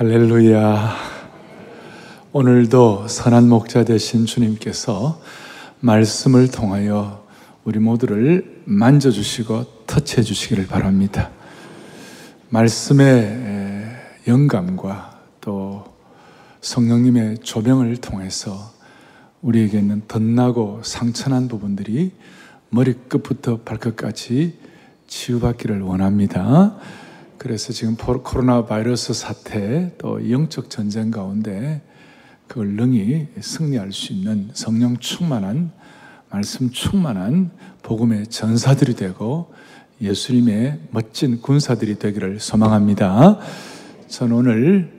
할렐루야. 오늘도 선한 목자 되신 주님께서 말씀을 통하여 우리 모두를 만져주시고 터치해 주시기를 바랍니다. 말씀의 영감과 또 성령님의 조명을 통해서 우리에게는 덧나고 상처난 부분들이 머리끝부터 발끝까지 치유받기를 원합니다. 그래서 지금 코로나 바이러스 사태 또 영적 전쟁 가운데 그걸 능히 승리할 수 있는 성령 충만한 말씀 충만한 복음의 전사들이 되고 예수님의 멋진 군사들이 되기를 소망합니다. 저는 오늘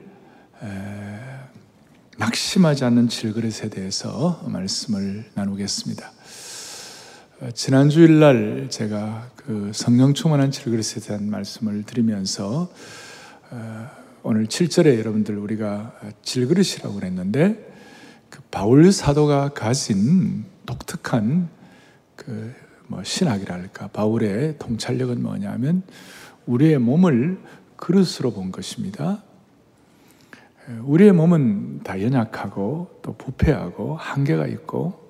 낙심하지 않는 질그릇에 대해서 말씀을 나누겠습니다. 어, 지난 주일 날 제가 그 성령 충만한 질그릇에 대한 말씀을 드리면서 어, 오늘 7절에 여러분들 우리가 질그릇이라고 그랬는데 그 바울 사도가 가진 독특한 그 뭐 신학이랄까 바울의 통찰력은 뭐냐면 우리의 몸을 그릇으로 본 것입니다. 우리의 몸은 다 연약하고 또 부패하고 한계가 있고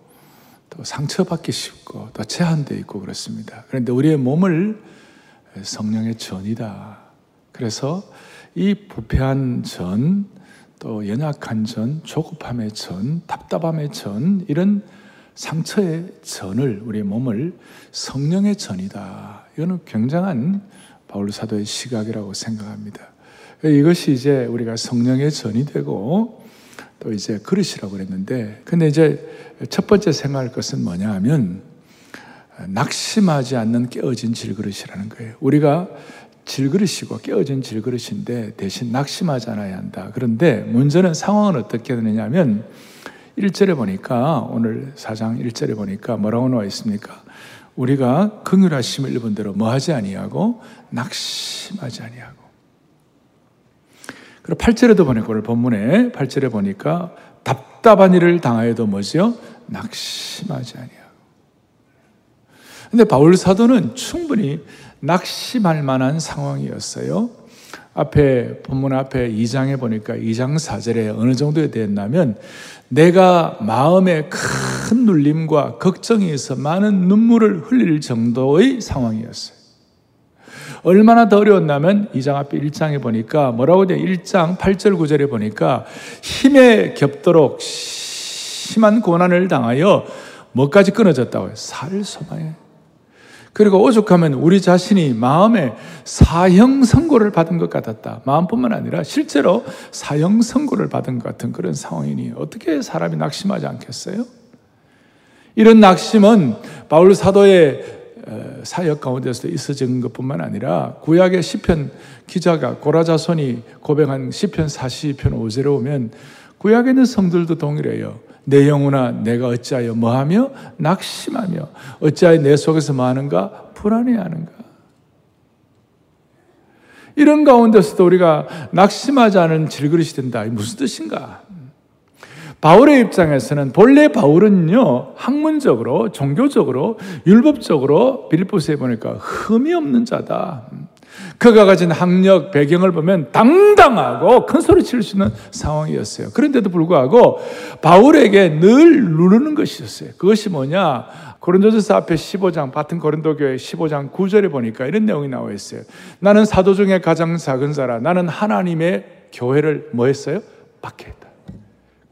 또 상처받기 쉽고 또 제한되어 있고 그렇습니다. 그런데 우리의 몸을 성령의 전이다. 그래서 이 부패한 전, 또 연약한 전, 조급함의 전, 답답함의 전, 이런 상처의 전을, 우리의 몸을 성령의 전이다. 이거는 굉장한 바울 사도의 시각이라고 생각합니다. 이것이 이제 우리가 성령의 전이 되고 또 이제 그릇이라고 그랬는데, 근데 이제 첫 번째 생각할 것은 뭐냐 하면, 낙심하지 않는 깨어진 질그릇이라는 거예요. 우리가 질그릇이고 깨어진 질그릇인데 대신 낙심하지 않아야 한다. 그런데 문제는 상황은 어떻게 되느냐 하면 1절에 보니까 오늘 4장 1절에 보니까 뭐라고 나와 있습니까? 우리가 긍휼하심을 일본 대로 뭐 하지 아니하고 낙심하지 아니하고 그리고 8절에도 보니까 오늘 본문에 8절에 보니까 답답한 일을 당하여도 뭐지요? 낙심하지 아니하고. 근데 바울 사도는 충분히 낙심할 만한 상황이었어요. 앞에 본문 앞에 2장에 보니까 2장 4절에 어느 정도에 됐냐면 내가 마음에 큰 눌림과 걱정이 있어 많은 눈물을 흘릴 정도의 상황이었어요. 얼마나 더 어려웠냐면 2장 앞에 1장에 보니까 뭐라고 돼? 1장 8절 9절에 보니까 힘에 겹도록 심한 고난을 당하여 뭐까지 끊어졌다고요? 살 소망에. 그리고 오죽하면 우리 자신이 마음에 사형 선고를 받은 것 같았다. 마음뿐만 아니라 실제로 사형 선고를 받은 것 같은 그런 상황이니 어떻게 사람이 낙심하지 않겠어요? 이런 낙심은 바울 사도의 사역 가운데서도 있어진 것뿐만 아니라 구약의 시편 기자가 고라자손이 고백한 시편 42편 5절에 오면 구약에 있는 성들도 동일해요. 내 영혼아 내가 어찌하여 뭐하며 낙심하며 어찌하여 내 속에서 뭐하는가 불안해하는가 이런 가운데서도 우리가 낙심하지 않은 질그릇이 된다. 무슨 뜻인가? 바울의 입장에서는 본래 바울은요 학문적으로 종교적으로 율법적으로 빌립보스에 보니까 흠이 없는 자다. 그가 가진 학력 배경을 보면 당당하고 큰 소리 칠 수 있는 상황이었어요. 그런데도 불구하고 바울에게 늘 누르는 것이 었어요 그것이 뭐냐? 고린도전서 앞에 15장 같은 고린도 교회 15장 9절에 보니까 이런 내용이 나와 있어요. 나는 사도 중에 가장 작은 자라. 나는 하나님의 교회를 뭐 했어요? 했다.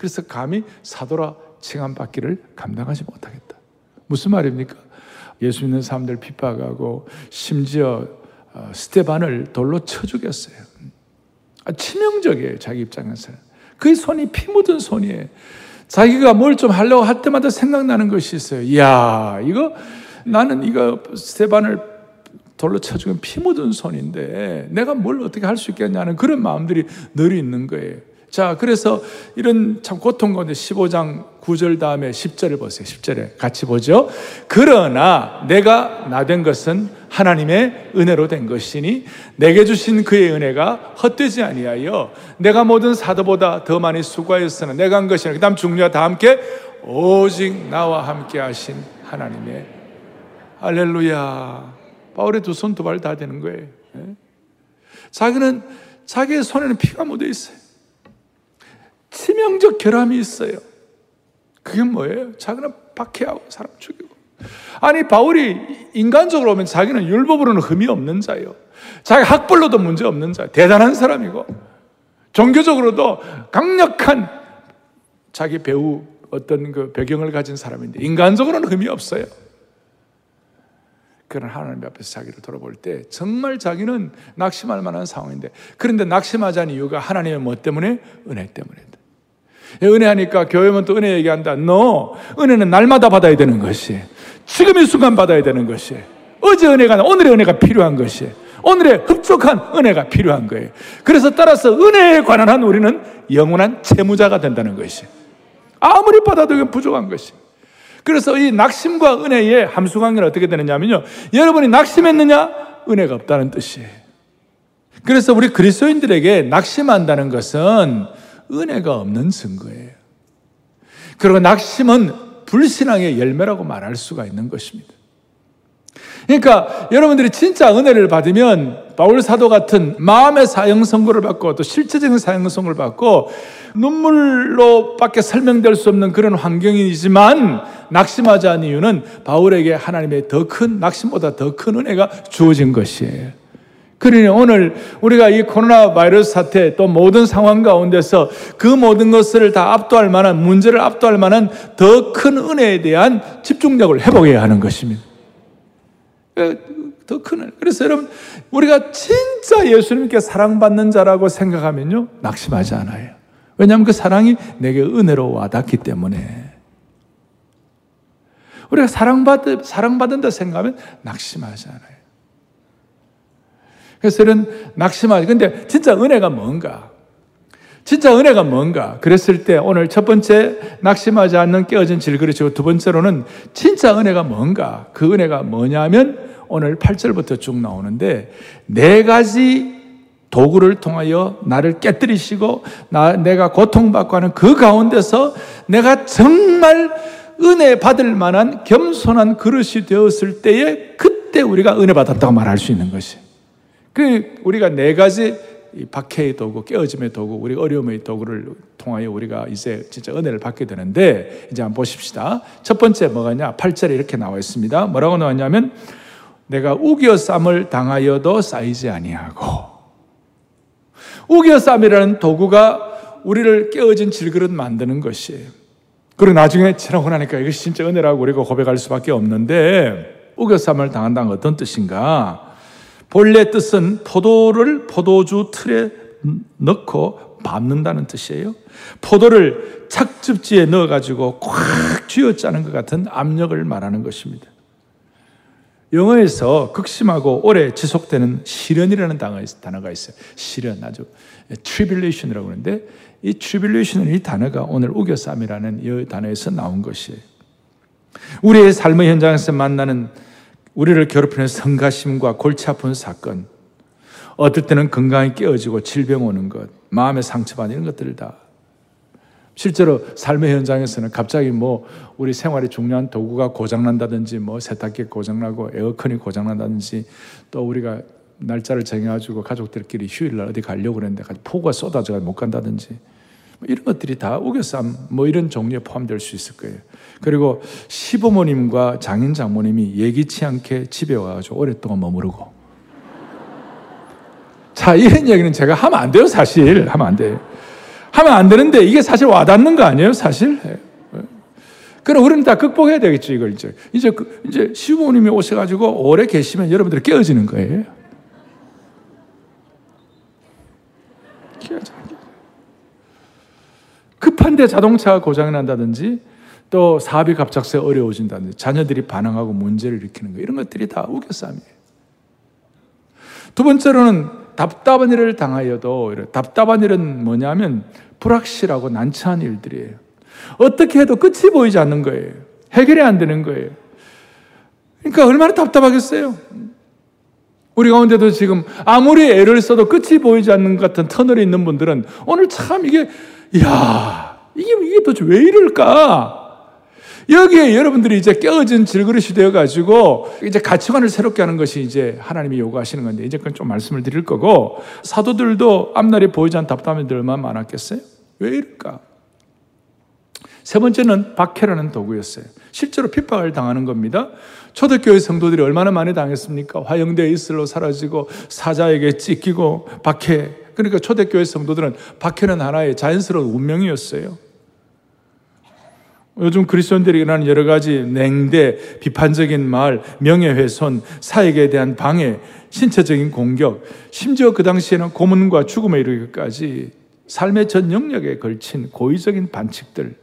그래서 감히 사도라 칭함받기를 감당하지 못하겠다. 무슨 말입니까? 예수 믿는 사람들 핍박하고 심지어 어, 스테반을 돌로 쳐 죽였어요. 아, 치명적이에요, 자기 입장에서는. 그 손이 피 묻은 손이에요. 자기가 뭘 좀 하려고 할 때마다 생각나는 것이 있어요. 이야, 이거, 나는 이거 스테반을 돌로 쳐 죽은 피 묻은 손인데, 내가 뭘 어떻게 할 수 있겠냐는 그런 마음들이 늘 있는 거예요. 자, 그래서 이런 참 고통 가운데 15장 9절 다음에 10절을 보세요. 10절에 같이 보죠. 그러나 내가 나 된 것은 하나님의 은혜로 된 것이니 내게 주신 그의 은혜가 헛되지 아니하여 내가 모든 사도보다 더 많이 수고하였으나 내가 한 것이나 그다음 중요하 다 함께 오직 나와 함께 하신 하나님의 할렐루야. 바울의 두 손 두 발 다 되는 거예요. 예? 자기는 자기의 손에는 피가 묻어 있어요. 치명적 결함이 있어요. 그게 뭐예요? 자기는 박해하고 사람 죽이고. 아니, 바울이 인간적으로 보면 자기는 율법으로는 흠이 없는 자예요. 자기 학벌로도 문제 없는 자. 대단한 사람이고. 종교적으로도 강력한 자기 배우 어떤 그 배경을 가진 사람인데 인간적으로는 흠이 없어요. 그런 하나님 앞에서 자기를 돌아볼 때 정말 자기는 낙심할 만한 상황인데 그런데 낙심하자는 이유가 하나님의 뭐 때문에? 은혜 때문에. 은혜 하니까 교회면 또 은혜 얘기한다. 너 은혜는 날마다 받아야 되는 것이 지금 이 순간 받아야 되는 것이 어제 은혜가 오늘의 은혜가 필요한 것이 오늘의 흡족한 은혜가 필요한 거예요. 그래서 따라서 은혜에 관한 한 우리는 영원한 채무자가 된다는 것이 아무리 받아도 부족한 것이 그래서 이 낙심과 은혜의 함수 관계는 어떻게 되느냐면요. 여러분이 낙심했느냐? 은혜가 없다는 뜻이에요. 그래서 우리 그리스도인들에게 낙심한다는 것은 은혜가 없는 증거예요. 그리고 낙심은 불신앙의 열매라고 말할 수가 있는 것입니다. 그러니까 여러분들이 진짜 은혜를 받으면 바울 사도 같은 마음의 사형 선고를 받고 또 실제적인 사형 선고를 받고 눈물로밖에 설명될 수 없는 그런 환경이지만 낙심하지 않은 이유는 바울에게 하나님의 더 큰 낙심보다 더 큰 은혜가 주어진 것이에요. 그러니 오늘 우리가 이 코로나 바이러스 사태 또 모든 상황 가운데서 그 모든 것을 다 압도할 만한 문제를 압도할 만한 더 큰 은혜에 대한 집중력을 회복해야 하는 것입니다. 더 큰. 그래서 여러분, 우리가 진짜 예수님께 사랑받는 자라고 생각하면요, 낙심하지 않아요. 왜냐하면 그 사랑이 내게 은혜로 와닿기 때문에. 우리가 사랑받, 사랑받는다 생각하면 낙심하지 않아요. 그래서 이런 낙심하지. 근데 진짜 은혜가 뭔가? 진짜 은혜가 뭔가? 그랬을 때 오늘 첫 번째 낙심하지 않는 깨어진 질그릇이고 두 번째로는 진짜 은혜가 뭔가? 그 은혜가 뭐냐면 오늘 8절부터 쭉 나오는데 네 가지 도구를 통하여 나를 깨뜨리시고 나, 내가 고통받고 하는 그 가운데서 내가 정말 은혜 받을 만한 겸손한 그릇이 되었을 때에 그때 우리가 은혜 받았다고 말할 수 있는 것이. 그 우리가 네 가지 박해의 도구, 깨어짐의 도구, 우리 어려움의 도구를 통하여 우리가 이제 진짜 은혜를 받게 되는데 이제 한번 보십시다. 첫 번째 뭐가냐? 8절에 이렇게 나와 있습니다. 뭐라고 나왔냐면 내가 우겨 쌈을 당하여도 쌓이지 아니하고 우겨 쌈이라는 도구가 우리를 깨어진 질그릇 만드는 것이에요. 그리고 나중에 지나고 나니까 이것이 진짜 은혜라고 우리가 고백할 수밖에 없는데 우겨 쌈을 당한다는 어떤 뜻인가? 본래 뜻은 포도를 포도주 틀에 넣고 밟는다는 뜻이에요. 포도를 착즙지에 넣어가지고 꽉 쥐어짜는 것 같은 압력을 말하는 것입니다. 영어에서 극심하고 오래 지속되는 시련이라는 단어가 있어요. 시련 아주 tribulation이라고 하는데 이 tribulation은 이 단어가 오늘 우겨쌈이라는 이 단어에서 나온 것이에요. 우리의 삶의 현장에서 만나는 우리를 괴롭히는 성가심과 골치 아픈 사건, 어떨 때는 건강이 깨어지고 질병 오는 것, 마음의 상처받는 이런 것들을 다 실제로 삶의 현장에서는 갑자기 뭐 우리 생활에 중요한 도구가 고장난다든지 뭐 세탁기 고장나고 에어컨이 고장난다든지 또 우리가 날짜를 정해가지고 가족들끼리 휴일날 어디 가려고 그랬는데 폭우가 쏟아져서 못 간다든지 뭐 이런 것들이 다 우겨쌈 뭐 이런 종류에 포함될 수 있을 거예요. 그리고 시부모님과 장인 장모님이 예기치 않게 집에 와가지고 오랫동안 머무르고 자 이런 얘기는 제가 하면 안 돼요 사실 하면 안 돼요. 하면 안 되는데 이게 사실 와닿는 거 아니에요, 사실? 예. 그럼 우리는 다 극복해야 되겠죠, 이걸 이제. 이제, 그, 이제 시부모님이 오셔가지고 오래 계시면 여러분들이 깨어지는 거예요. 급한데 자동차가 고장난다든지 또 사업이 갑작스레 어려워진다든지 자녀들이 반항하고 문제를 일으키는 거 이런 것들이 다 우겨쌈이에요. 두 번째로는 답답한 일을 당하여도 답답한 일은 뭐냐면 불확실하고 난처한 일들이에요. 어떻게 해도 끝이 보이지 않는 거예요. 해결이 안 되는 거예요. 그러니까 얼마나 답답하겠어요. 우리 가운데도 지금 아무리 애를 써도 끝이 보이지 않는 것 같은 터널에 있는 분들은 오늘 참 이게, 이야, 이게, 이게 도대체 왜 이럴까? 여기에 여러분들이 이제 깨어진 질그릇이 되어가지고 이제 가치관을 새롭게 하는 것이 이제 하나님이 요구하시는 건데 이제 그건 좀 말씀을 드릴 거고 사도들도 앞날이 보이지 않는 답답함들만 많았겠어요? 왜 이럴까? 세 번째는 박해라는 도구였어요. 실제로 핍박을 당하는 겁니다. 초대교회 성도들이 얼마나 많이 당했습니까? 화영대 이슬로 사라지고 사자에게 찢기고 박해. 그러니까 초대교회 성도들은 박해는 하나의 자연스러운 운명이었어요. 요즘 그리스도인들이 일어나는 여러 가지 냉대, 비판적인 말, 명예훼손, 사역에 대한 방해, 신체적인 공격, 심지어 그 당시에는 고문과 죽음에 이르기까지 삶의 전 영역에 걸친 고의적인 반칙들,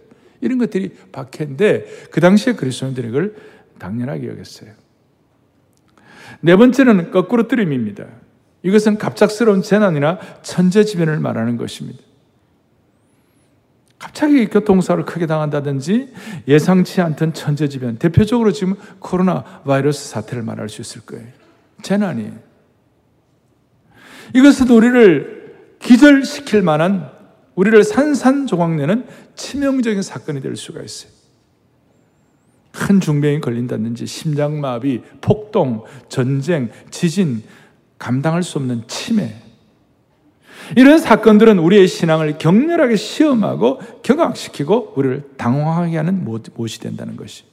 이런 것들이 박해인데 그 당시에 그리스도인들이 이걸 당연하게 여겼어요. 네 번째는 거꾸로 뜨림입니다. 이것은 갑작스러운 재난이나 천재지변을 말하는 것입니다. 갑자기 교통사를 크게 당한다든지 예상치 않던 천재지변, 대표적으로 지금 코로나 바이러스 사태를 말할 수 있을 거예요. 재난이. 이것은 우리를 기절시킬 만한 우리를 산산조각내는 치명적인 사건이 될 수가 있어요. 큰 중병이 걸린다든지 심장마비, 폭동, 전쟁, 지진, 감당할 수 없는 치매. 이런 사건들은 우리의 신앙을 격렬하게 시험하고 경악시키고 우리를 당황하게 하는 못이 된다는 것이.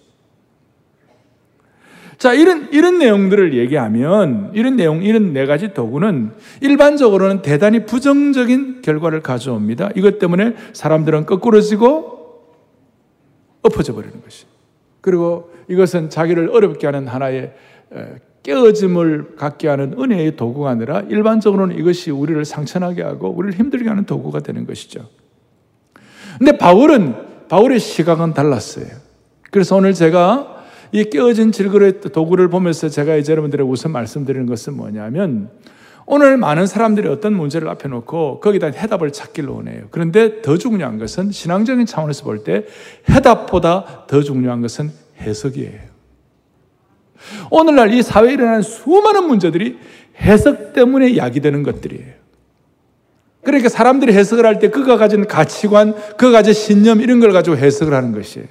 자, 이런, 이런 내용들을 얘기하면, 이런 내용, 이런 네 가지 도구는 일반적으로는 대단히 부정적인 결과를 가져옵니다. 이것 때문에 사람들은 거꾸러지고 엎어져 버리는 것이. 그리고 이것은 자기를 어렵게 하는 하나의 깨어짐을 갖게 하는 은혜의 도구가 아니라 일반적으로는 이것이 우리를 상처나게 하고 우리를 힘들게 하는 도구가 되는 것이죠. 근데 바울은, 바울의 시각은 달랐어요. 그래서 오늘 제가 이 깨어진 질그릇 도구를 보면서 제가 이제 여러분들에게 우선 말씀드리는 것은 뭐냐면 오늘 많은 사람들이 어떤 문제를 앞에 놓고 거기다 해답을 찾기를 원해요. 그런데 더 중요한 것은 신앙적인 차원에서 볼 때 해답보다 더 중요한 것은 해석이에요. 오늘날 이 사회에 일어나는 수많은 문제들이 해석 때문에 야기되는 것들이에요. 그러니까 사람들이 해석을 할 때 그가 가진 가치관, 그가 가진 신념 이런 걸 가지고 해석을 하는 것이에요.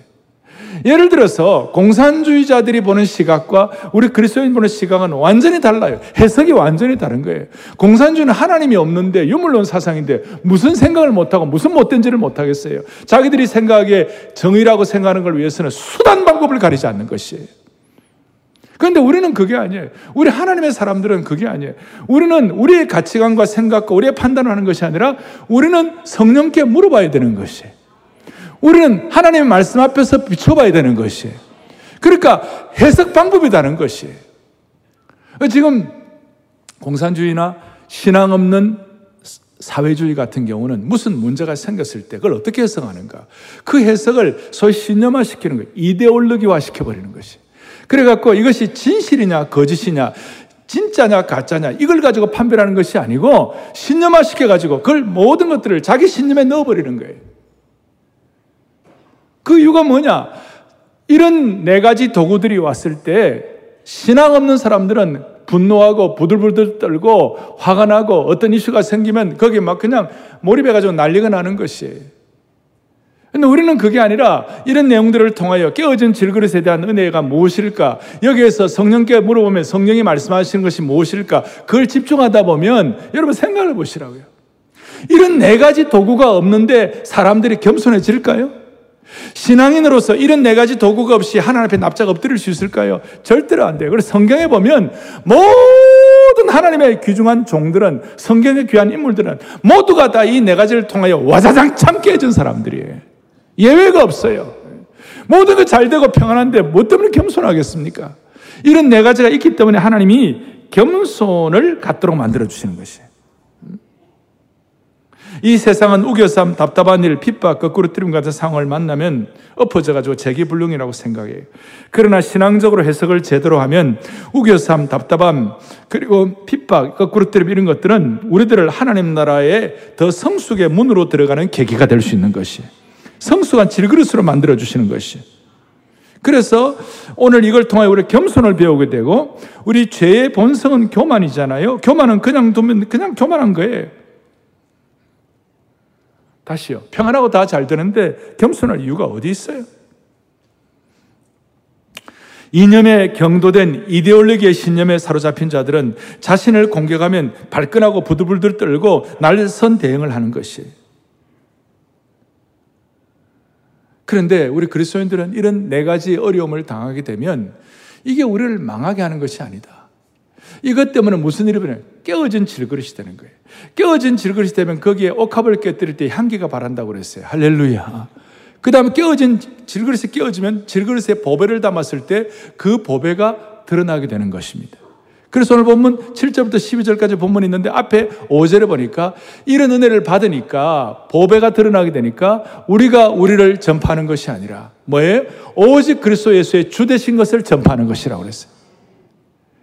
예를 들어서 공산주의자들이 보는 시각과 우리 그리스도인 보는 시각은 완전히 달라요. 해석이 완전히 다른 거예요. 공산주의는 하나님이 없는데 유물론 사상인데 무슨 생각을 못하고 무슨 못된 짓을 못하겠어요. 자기들이 생각에 정의라고 생각하는 걸 위해서는 수단 방법을 가리지 않는 것이에요. 그런데 우리는 그게 아니에요. 우리 하나님의 사람들은 그게 아니에요. 우리는 우리의 가치관과 생각과 우리의 판단을 하는 것이 아니라 우리는 성령께 물어봐야 되는 것이에요. 우리는 하나님의 말씀 앞에서 비춰봐야 되는 것이에요. 그러니까 해석 방법이 다른 것이에요. 지금 공산주의나 신앙 없는 사회주의 같은 경우는 무슨 문제가 생겼을 때 그걸 어떻게 해석하는가? 그 해석을 소위 신념화 시키는 거예요. 이데올로기화 시켜버리는 것이. 그래갖고 이것이 진실이냐, 거짓이냐, 진짜냐, 가짜냐, 이걸 가지고 판별하는 것이 아니고 신념화 시켜가지고 그걸 모든 것들을 자기 신념에 넣어버리는 거예요. 그 이유가 뭐냐? 이런 네 가지 도구들이 왔을 때 신앙 없는 사람들은 분노하고 부들부들 떨고 화가 나고 어떤 이슈가 생기면 거기에 막 그냥 몰입해가지고 난리가 나는 것이에요. 근데 우리는 그게 아니라 이런 내용들을 통하여 깨어진 질그릇에 대한 은혜가 무엇일까? 여기에서 성령께 물어보면 성령이 말씀하시는 것이 무엇일까? 그걸 집중하다 보면 여러분 생각을 보시라고요. 이런 네 가지 도구가 없는데 사람들이 겸손해질까요? 신앙인으로서 이런 네 가지 도구가 없이 하나님 앞에 납작 엎드릴 수 있을까요? 절대로 안 돼요. 그래서 성경에 보면 모든 하나님의 귀중한 종들은 성경의 귀한 인물들은 모두가 다 이 네 가지를 통하여 와자장참 깨진 사람들이에요. 예외가 없어요. 모든 게 잘 되고 평안한데 뭐 때문에 겸손하겠습니까? 이런 네 가지가 있기 때문에 하나님이 겸손을 갖도록 만들어 주시는 것이에요. 이 세상은 우겨삼, 답답한 일, 핍박, 거꾸로 뜨림 같은 상황을 만나면 엎어져가지고 재기불능이라고 생각해요. 그러나 신앙적으로 해석을 제대로 하면 우겨삼, 답답함, 그리고 핍박, 거꾸로 뜨림 이런 것들은 우리들을 하나님 나라의 더 성숙의 문으로 들어가는 계기가 될 수 있는 것이에요. 성숙한 질그릇으로 만들어 주시는 것이에요. 그래서 오늘 이걸 통해 우리 겸손을 배우게 되고 우리 죄의 본성은 교만이잖아요. 교만은 그냥 두면 그냥 교만한 거예요. 다시요. 평안하고 다 잘 되는데 겸손할 이유가 어디 있어요? 이념에 경도된 이데올로기의 신념에 사로잡힌 자들은 자신을 공격하면 발끈하고 부들부들 떨고 날선 대응을 하는 것이에요. 그런데 우리 그리스도인들은 이런 네 가지 어려움을 당하게 되면 이게 우리를 망하게 하는 것이 아니다. 이것 때문에 무슨 일이 벌어요? 깨어진 질그릇이 되는 거예요. 깨어진 질그릇이 되면 거기에 옥합을 깨뜨릴 때 향기가 바란다고 그랬어요. 할렐루야. 그 다음에 깨어진 질그릇이 깨어지면 질그릇에 보배를 담았을 때 그 보배가 드러나게 되는 것입니다. 그래서 오늘 본문 7절부터 12절까지 본문이 있는데 앞에 5절에 보니까 이런 은혜를 받으니까 보배가 드러나게 되니까 우리가 우리를 전파하는 것이 아니라 뭐예요? 오직 그리스도 예수의 주 되신 것을 전파하는 것이라고 그랬어요.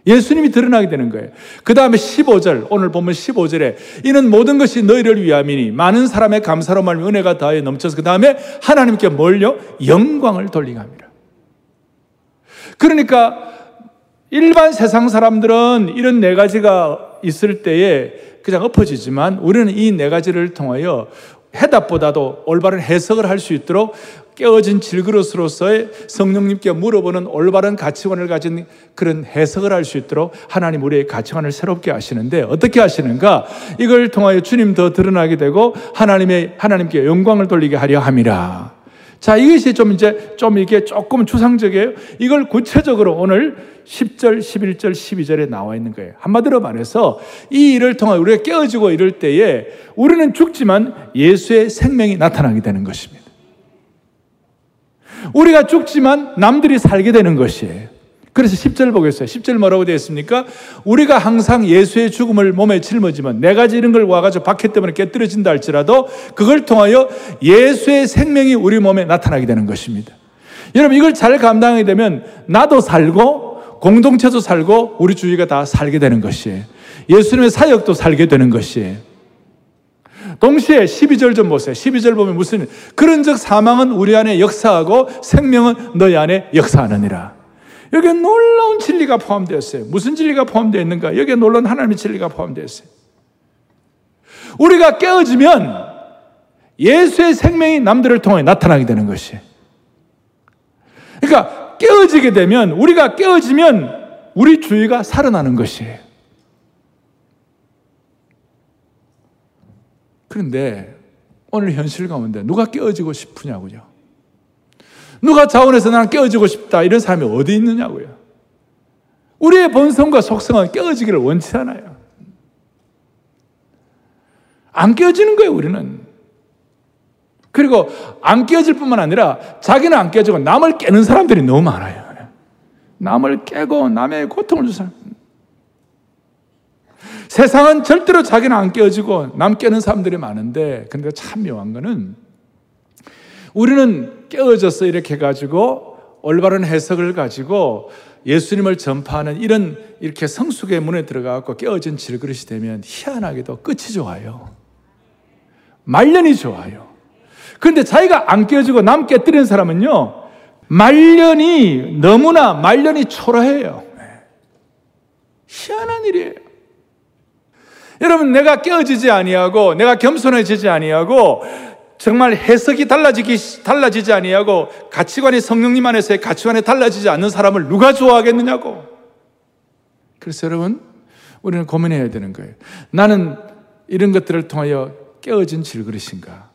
예수님이 드러나게 되는 거예요. 그 다음에 15절, 오늘 보면 15절에 이는 모든 것이 너희를 위함이니 많은 사람의 감사로 말미 은혜가 다해 넘쳐서 그 다음에 하나님께 뭘요? 영광을 돌리게 합니다. 그러니까 일반 세상 사람들은 이런 네 가지가 있을 때에 그냥 엎어지지만 우리는 이 네 가지를 통하여 해답보다도 올바른 해석을 할 수 있도록 깨어진 질그릇으로서의 성령님께 물어보는 올바른 가치관을 가진 그런 해석을 할 수 있도록 하나님 우리의 가치관을 새롭게 하시는데 어떻게 하시는가? 이걸 통하여 주님 더 드러나게 되고 하나님의 하나님께 영광을 돌리게 하려 함이라. 자, 이것이 좀 이제 좀 이게 조금 추상적이에요. 이걸 구체적으로 오늘 10절, 11절, 12절에 나와 있는 거예요. 한마디로 말해서 이 일을 통해 우리가 깨어지고 이럴 때에 우리는 죽지만 예수의 생명이 나타나게 되는 것입니다. 우리가 죽지만 남들이 살게 되는 것이에요. 그래서 10절 보겠어요. 10절 뭐라고 되어 있습니까? 우리가 항상 예수의 죽음을 몸에 짊어지면 네 가지 이런 걸 와가지고 박해 때문에 깨뜨려진다 할지라도 그걸 통하여 예수의 생명이 우리 몸에 나타나게 되는 것입니다. 여러분 이걸 잘 감당하게 되면 나도 살고 공동체도 살고 우리 주위가 다 살게 되는 것이에요. 예수님의 사역도 살게 되는 것이에요. 동시에 12절 좀 보세요. 12절 보면 무슨 그런 적 사망은 우리 안에 역사하고 생명은 너희 안에 역사하느니라. 여기에 놀라운 진리가 포함되어 있어요. 무슨 진리가 포함되어 있는가? 여기에 놀라운 하나님의 진리가 포함되어 있어요. 우리가 깨어지면 예수의 생명이 남들을 통해 나타나게 되는 것이. 그러니까 깨어지게 되면 우리가 깨어지면 우리 주위가 살아나는 것이에요. 그런데 오늘 현실 가운데 누가 깨어지고 싶으냐고요. 누가 자원해서 나는 깨어지고 싶다. 이런 사람이 어디 있느냐고요. 우리의 본성과 속성은 깨어지기를 원치 않아요. 안 깨어지는 거예요, 우리는. 그리고 안 깨어질 뿐만 아니라 자기는 안 깨지고 남을 깨는 사람들이 너무 많아요. 남을 깨고 남의 고통을 주는 사람. 세상은 절대로 자기는 안 깨어지고 남 깨는 사람들이 많은데, 근데 참 묘한 거는 우리는 깨어져서 이렇게 가지고 올바른 해석을 가지고 예수님을 전파하는 이런 이렇게 성숙의 문에 들어가고 깨어진 질그릇이 되면 희한하게도 끝이 좋아요. 말년이 좋아요. 그런데 자기가 안 깨어지고 남 깨뜨리는 사람은요, 말년이 너무나 말년이 초라해요. 희한한 일이에요. 여러분, 내가 깨어지지 아니하고, 내가 겸손해지지 아니하고, 정말 해석이 달라지기, 달라지지 아니하고 가치관이 성령님 안에서의 가치관이 달라지지 않는 사람을 누가 좋아하겠느냐고. 그래서 여러분, 우리는 고민해야 되는 거예요. 나는 이런 것들을 통하여 깨어진 질그릇인가?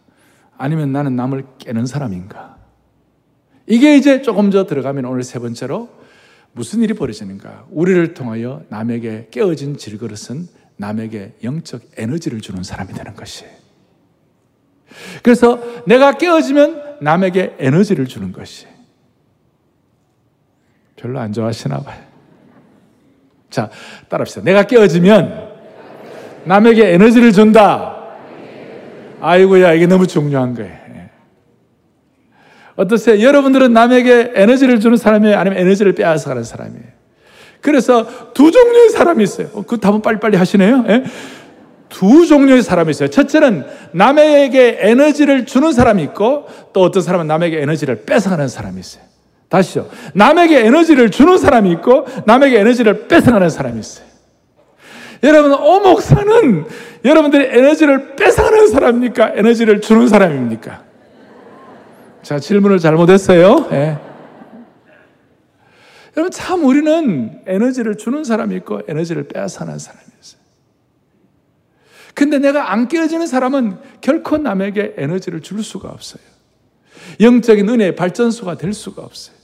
아니면 나는 남을 깨는 사람인가? 이게 이제 조금 더 들어가면 오늘 세 번째로 무슨 일이 벌어지는가? 우리를 통하여 남에게 깨어진 질그릇은 남에게 영적 에너지를 주는 사람이 되는 것이에요. 그래서 내가 깨어지면 남에게 에너지를 주는 것이. 별로 안 좋아하시나 봐요. 자, 따라합시다. 내가 깨어지면 남에게 에너지를 준다. 아이고야, 이게 너무 중요한 거예요. 예. 어떠세요? 여러분들은 남에게 에너지를 주는 사람이에요? 아니면 에너지를 빼앗아 가는 사람이에요? 그래서 두 종류의 사람이 있어요. 어, 그 답은 빨리빨리 하시네요. 예? 두 종류의 사람이 있어요. 첫째는 남에게 에너지를 주는 사람이 있고 또 어떤 사람은 남에게 에너지를 뺏어가는 사람이 있어요. 다시요. 남에게 에너지를 주는 사람이 있고 남에게 에너지를 뺏어가는 사람이 있어요. 여러분, 오목사는 여러분들이 에너지를 뺏어가는 사람입니까? 에너지를 주는 사람입니까? 자, 질문을 잘못했어요. 네. 여러분, 참 우리는 에너지를 주는 사람이 있고 에너지를 빼앗아는 사람이 있어요. 근데 내가 안 깨어지는 사람은 결코 남에게 에너지를 줄 수가 없어요. 영적인 은혜의 발전소가 될 수가 없어요.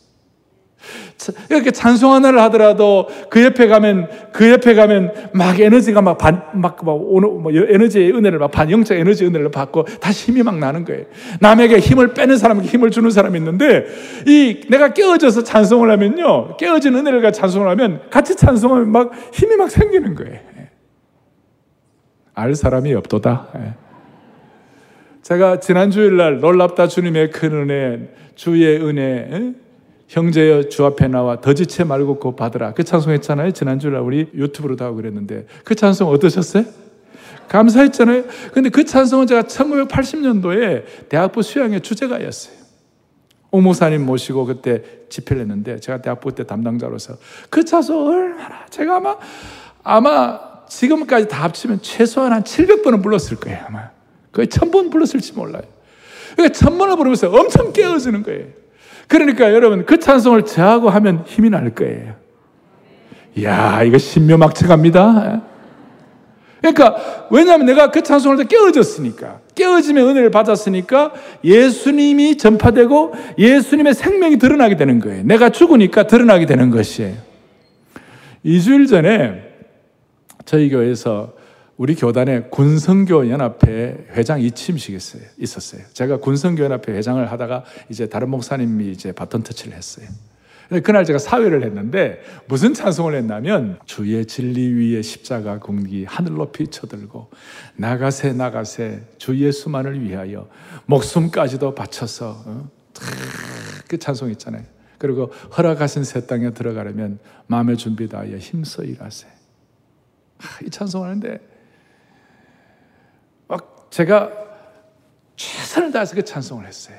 이렇게 찬송 하나를 하더라도 그 옆에 가면 그 옆에 가면 막 에너지가 막반막 오는 뭐 에너지의 은혜를 막 반영적 에너지 은혜를 받고 다시 힘이 막 나는 거예요. 남에게 힘을 빼는 사람에게 힘을 주는 사람이 있는데 이 내가 깨어져서 찬송을 하면요 깨어진 은혜를 가 찬송을 하면 같이 찬송하면 막 힘이 막 생기는 거예요. 알 사람이 없도다. 예. 제가 지난 주일날 놀랍다 주님의 큰 은혜, 주의 은혜, 예? 형제여 주 앞에 나와 더지체 말고 곧 받으라. 그 찬송 했잖아요. 지난주에 우리 유튜브로도 하고 그랬는데 그 찬송 어떠셨어요? 감사했잖아요. 근데 그 찬송은 제가 1980년도에 대학부 수양의 주제가였어요. 오모사님 모시고 그때 집회를 했는데 제가 대학부 때 담당자로서 그 찬송 얼마나 제가 아마 아마 지금까지 다 합치면 최소한 한 700번은 불렀을 거예요. 아마 거의 1000번 불렀을지 몰라요. 그러니까 1000번을 부르면서 엄청 깨어지는 거예요. 그러니까 여러분 그 찬송을 저하고 하면 힘이 날 거예요. 이야, 이거 신묘막측합니다. 그러니까 왜냐하면 내가 그 찬송을 때 깨어졌으니까 깨어짐의 은혜를 받았으니까 예수님이 전파되고 예수님의 생명이 드러나게 되는 거예요. 내가 죽으니까 드러나게 되는 것이에요. 2주일 전에 저희 교회에서 우리 교단에 군성교 연합회 회장 이침식이 있었어요. 제가 군성교 연합회 회장을 하다가 이제 다른 목사님이 이제 바톤 터치를 했어요. 그날 제가 사회를 했는데 무슨 찬송을 했냐면 주의 진리 위에 십자가 공기 하늘 높이 쳐들고 나가세 나가세 주 예수만을 위하여 목숨까지도 바쳐서 어? 그 찬송 있잖아요. 그리고 허락하신 새 땅에 들어가려면 마음의 준비 다하여 힘써 일하세. 이 찬송을 하는데 제가 최선을 다해서 그 찬송을 했어요.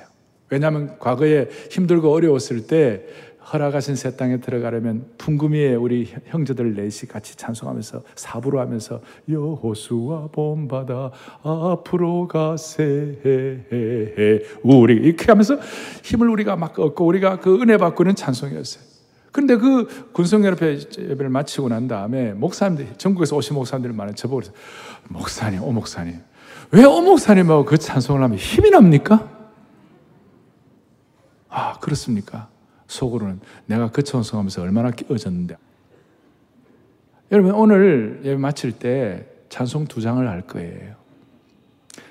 왜냐하면 과거에 힘들고 어려웠을 때 허락하신 새 땅에 들어가려면 풍금이에 우리 형제들 넷이 같이 찬송하면서 사부로 하면서 여호수아 본바다 앞으로 가세 우리 이렇게 하면서 힘을 우리가 막 얻고 우리가 그 은혜 받고 는 찬송이었어요. 근데 그 군성연합회 예배를 마치고 난 다음에 목사님들 전국에서 오신 목사님들 많은 저보고 목사님, 오 목사님 왜 어목사님하고 그 찬송을 하면 힘이 납니까? 아, 그렇습니까? 속으로는 내가 그 찬송하면서 얼마나 끼어졌는데. 여러분, 오늘 예배 마칠 때 찬송 두 장을 할 거예요.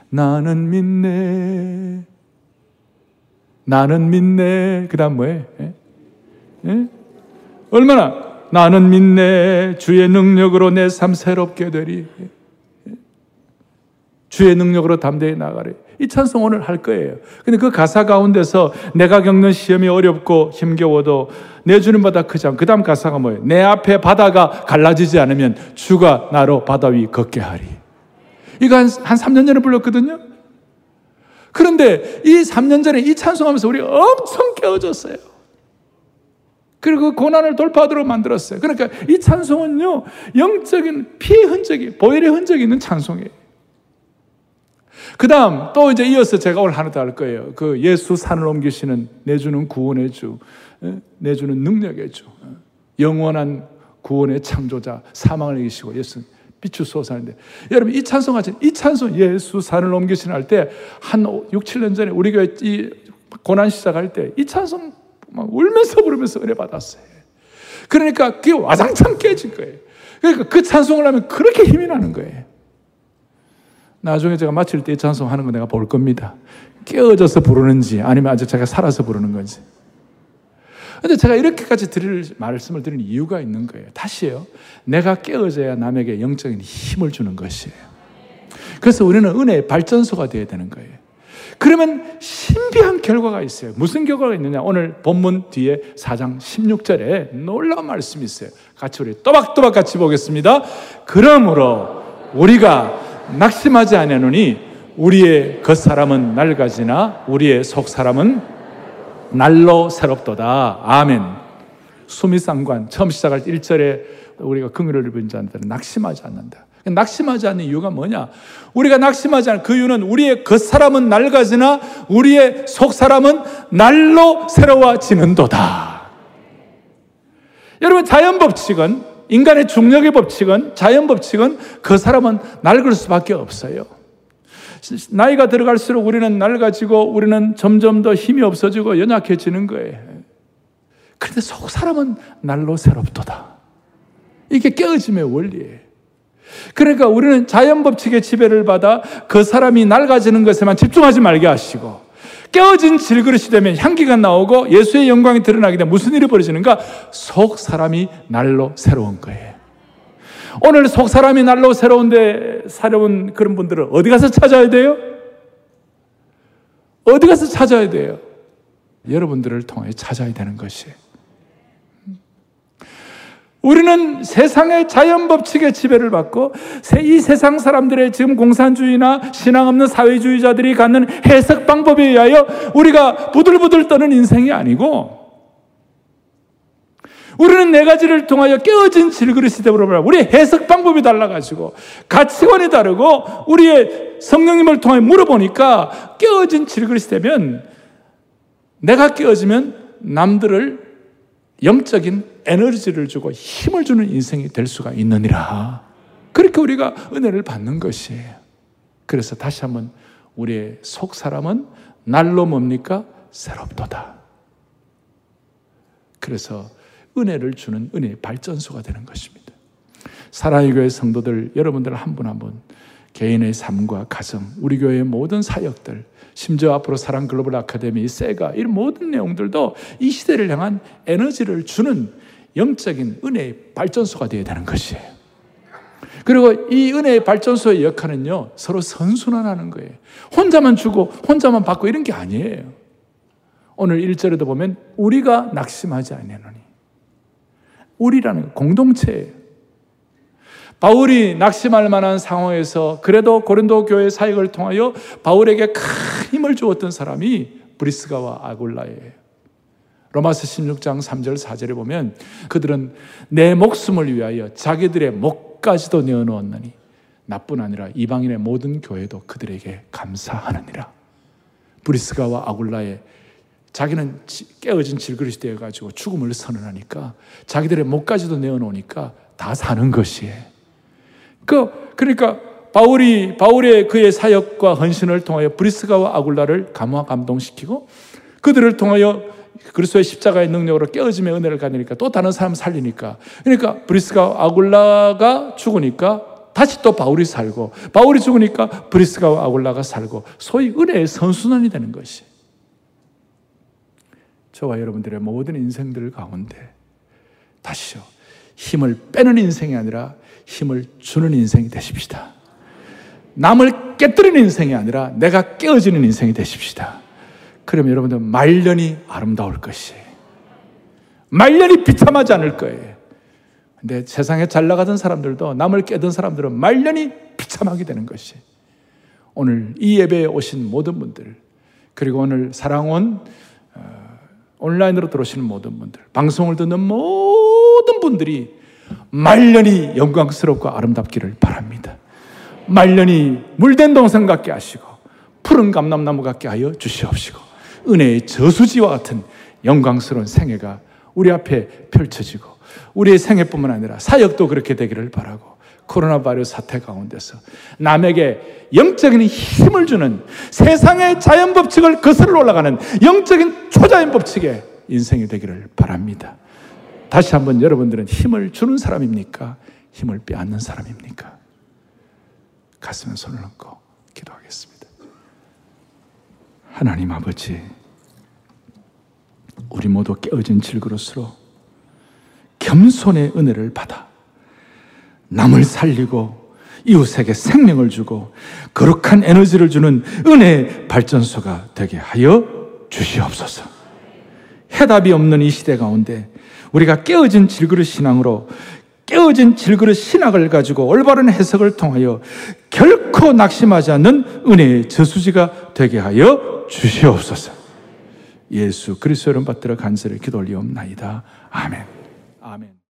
나는 믿네. 나는 믿네. 그 다음 뭐예요? 예? 예? 얼마나? 나는 믿네. 주의 능력으로 내 삶 새롭게 되리. 주의 능력으로 담대히 나가래. 이 찬송 오늘 할 거예요. 근데 그 가사 가운데서 내가 겪는 시험이 어렵고 힘겨워도 내 주님보다 크지 않고 그 다음 가사가 뭐예요? 내 앞에 바다가 갈라지지 않으면 주가 나로 바다 위 걷게 하리. 이거 한, 한 3년 전에 불렀거든요. 그런데 이 3년 전에 이 찬송하면서 우리 엄청 깨어졌어요. 그리고 그 고난을 돌파하도록 만들었어요. 그러니까 이 찬송은요, 영적인 피의 흔적이, 보혈의 흔적이 있는 찬송이에요. 그 다음 또 이제 이어서 제가 오늘 하나 더 할 거예요. 그 예수 산을 옮기시는 내주는 구원의 주, 내주는 능력의 주, 영원한 구원의 창조자, 사망을 이기시고 예수 비추소서하는데 여러분 이 찬송 하죠. 이 찬송 예수 산을 옮기시는 할 때 한 6, 7년 전에 우리 교회 이 고난 시작할 때 이 찬송 막 울면서 부르면서 은혜 받았어요. 그러니까 그게 와장창 깨질 거예요. 그러니까 그 찬송을 하면 그렇게 힘이 나는 거예요. 나중에 제가 마칠 때 찬송하는 거 내가 볼 겁니다. 깨어져서 부르는지 아니면 아직 제가 살아서 부르는 건지. 근데 제가 이렇게까지 드릴 말씀을 드리는 이유가 있는 거예요. 다시요. 내가 깨어져야 남에게 영적인 힘을 주는 것이에요. 그래서 우리는 은혜의 발전소가 되어야 되는 거예요. 그러면 신비한 결과가 있어요. 무슨 결과가 있느냐? 오늘 본문 뒤에 4장 16절에 놀라운 말씀이 있어요. 같이 우리 또박또박 같이 보겠습니다. 그러므로 우리가 낙심하지 아니하노니 우리의 겉사람은 낡아지나 우리의 속사람은 날로 새롭도다. 아멘. 수미상관 처음 시작할 때 1절에 우리가 긍휼을 입은 자들은 낙심하지 않는다. 낙심하지 않는 이유가 뭐냐? 우리가 낙심하지 않는 그 이유는 우리의 겉사람은 낡아지나 우리의 속사람은 날로 새로워지는도다. 여러분 자연 법칙은 인간의 중력의 법칙은, 자연 법칙은 그 사람은 낡을 수밖에 없어요. 나이가 들어갈수록 우리는 낡아지고 우리는 점점 더 힘이 없어지고 연약해지는 거예요. 그런데 속 사람은 날로 새롭도다. 이게 깨어짐의 원리예요. 그러니까 우리는 자연 법칙의 지배를 받아 그 사람이 낡아지는 것에만 집중하지 말게 하시고 깨어진 질그릇이 되면 향기가 나오고 예수의 영광이 드러나게 되면 무슨 일이 벌어지는가? 속 사람이 날로 새로운 거예요. 오늘 속 사람이 날로 새로운데 새로운 그런 분들을 어디 가서 찾아야 돼요? 어디 가서 찾아야 돼요? 여러분들을 통해 찾아야 되는 것이에요. 우리는 세상의 자연 법칙의 지배를 받고 이 세상 사람들의 지금 공산주의나 신앙 없는 사회주의자들이 갖는 해석 방법에 의하여 우리가 부들부들 떠는 인생이 아니고 우리는 네 가지를 통하여 깨어진 질그릇이 되버려 우리의 해석 방법이 달라가지고 가치관이 다르고 우리의 성령님을 통해 물어보니까 깨어진 질그릇이 되면 내가 깨어지면 남들을 영적인 에너지를 주고 힘을 주는 인생이 될 수가 있느니라. 그렇게 우리가 은혜를 받는 것이에요. 그래서 다시 한번 우리의 속 사람은 날로 뭡니까? 새롭도다. 그래서 은혜를 주는 은혜의 발전소가 되는 것입니다. 사랑의 교회 성도들 여러분들 한 분 한 분 개인의 삶과 가정, 우리 교회의 모든 사역들, 심지어 앞으로 사랑 글로벌 아카데미, 세가 이런 모든 내용들도 이 시대를 향한 에너지를 주는 영적인 은혜의 발전소가 되어야 되는 것이에요. 그리고 이 은혜의 발전소의 역할은요, 서로 선순환하는 거예요. 혼자만 주고, 혼자만 받고 이런 게 아니에요. 오늘 1절에도 보면, 우리가 낙심하지 아니하노니. 우리라는 공동체예요. 바울이 낙심할 만한 상황에서 그래도 고린도 교회 사역을 통하여 바울에게 큰 힘을 주었던 사람이 브리스가와 아굴라예요. 로마서 16장 3절 4절에 보면 그들은 내 목숨을 위하여 자기들의 목까지도 내어놓았느니 나뿐 아니라 이방인의 모든 교회도 그들에게 감사하느니라. 브리스가와 아굴라의 자기는 깨어진 질그릇이 되어가지고 죽음을 선언하니까 자기들의 목까지도 내어놓으니까 다 사는 것이에요. 그, 그러니까 바울이, 바울의 그의 사역과 헌신을 통하여 브리스가와 아굴라를 감화 감동시키고 그들을 통하여 그리스도의 십자가의 능력으로 깨어짐의 은혜를 가니까 또 다른 사람 살리니까. 그러니까 브리스가 아굴라가 죽으니까 다시 또 바울이 살고 바울이 죽으니까 브리스가와 아굴라가 살고 소위 은혜의 선순환이 되는 것이 저와 여러분들의 모든 인생들 가운데 다시요 힘을 빼는 인생이 아니라 힘을 주는 인생이 되십시다. 남을 깨뜨리는 인생이 아니라 내가 깨어지는 인생이 되십시다. 그럼 여러분들 말년이 아름다울 것이에요. 말년이 비참하지 않을 거예요. 근데 세상에 잘 나가던 사람들도 남을 깨던 사람들은 말년이 비참하게 되는 것이 오늘 이 예배에 오신 모든 분들 그리고 오늘 사랑원 어, 온라인으로 들어오시는 모든 분들 방송을 듣는 모든 분들이 말년이 영광스럽고 아름답기를 바랍니다. 말년이 물된 동산 같게 하시고 푸른 감람나무 같게 하여 주시옵시고 은혜의 저수지와 같은 영광스러운 생애가 우리 앞에 펼쳐지고 우리의 생애뿐만 아니라 사역도 그렇게 되기를 바라고 코로나 바이러스 사태 가운데서 남에게 영적인 힘을 주는 세상의 자연 법칙을 거슬러 올라가는 영적인 초자연 법칙의 인생이 되기를 바랍니다. 다시 한번 여러분들은 힘을 주는 사람입니까? 힘을 빼앗는 사람입니까? 가슴에 손을 얹고 기도하겠습니다. 하나님 아버지, 우리 모두 깨어진 질그릇으로 겸손의 은혜를 받아 남을 살리고 이웃에게 생명을 주고 거룩한 에너지를 주는 은혜의 발전소가 되게 하여 주시옵소서. 해답이 없는 이 시대 가운데 우리가 깨어진 질그릇 신앙으로 깨어진 질그릇 신학을 가지고 올바른 해석을 통하여 결코 낙심하지 않는 은혜의 저수지가 되게 하여 주시옵소서. 예수 그리스도를 받들어 간절히 기도 올리옵나이다. 아멘.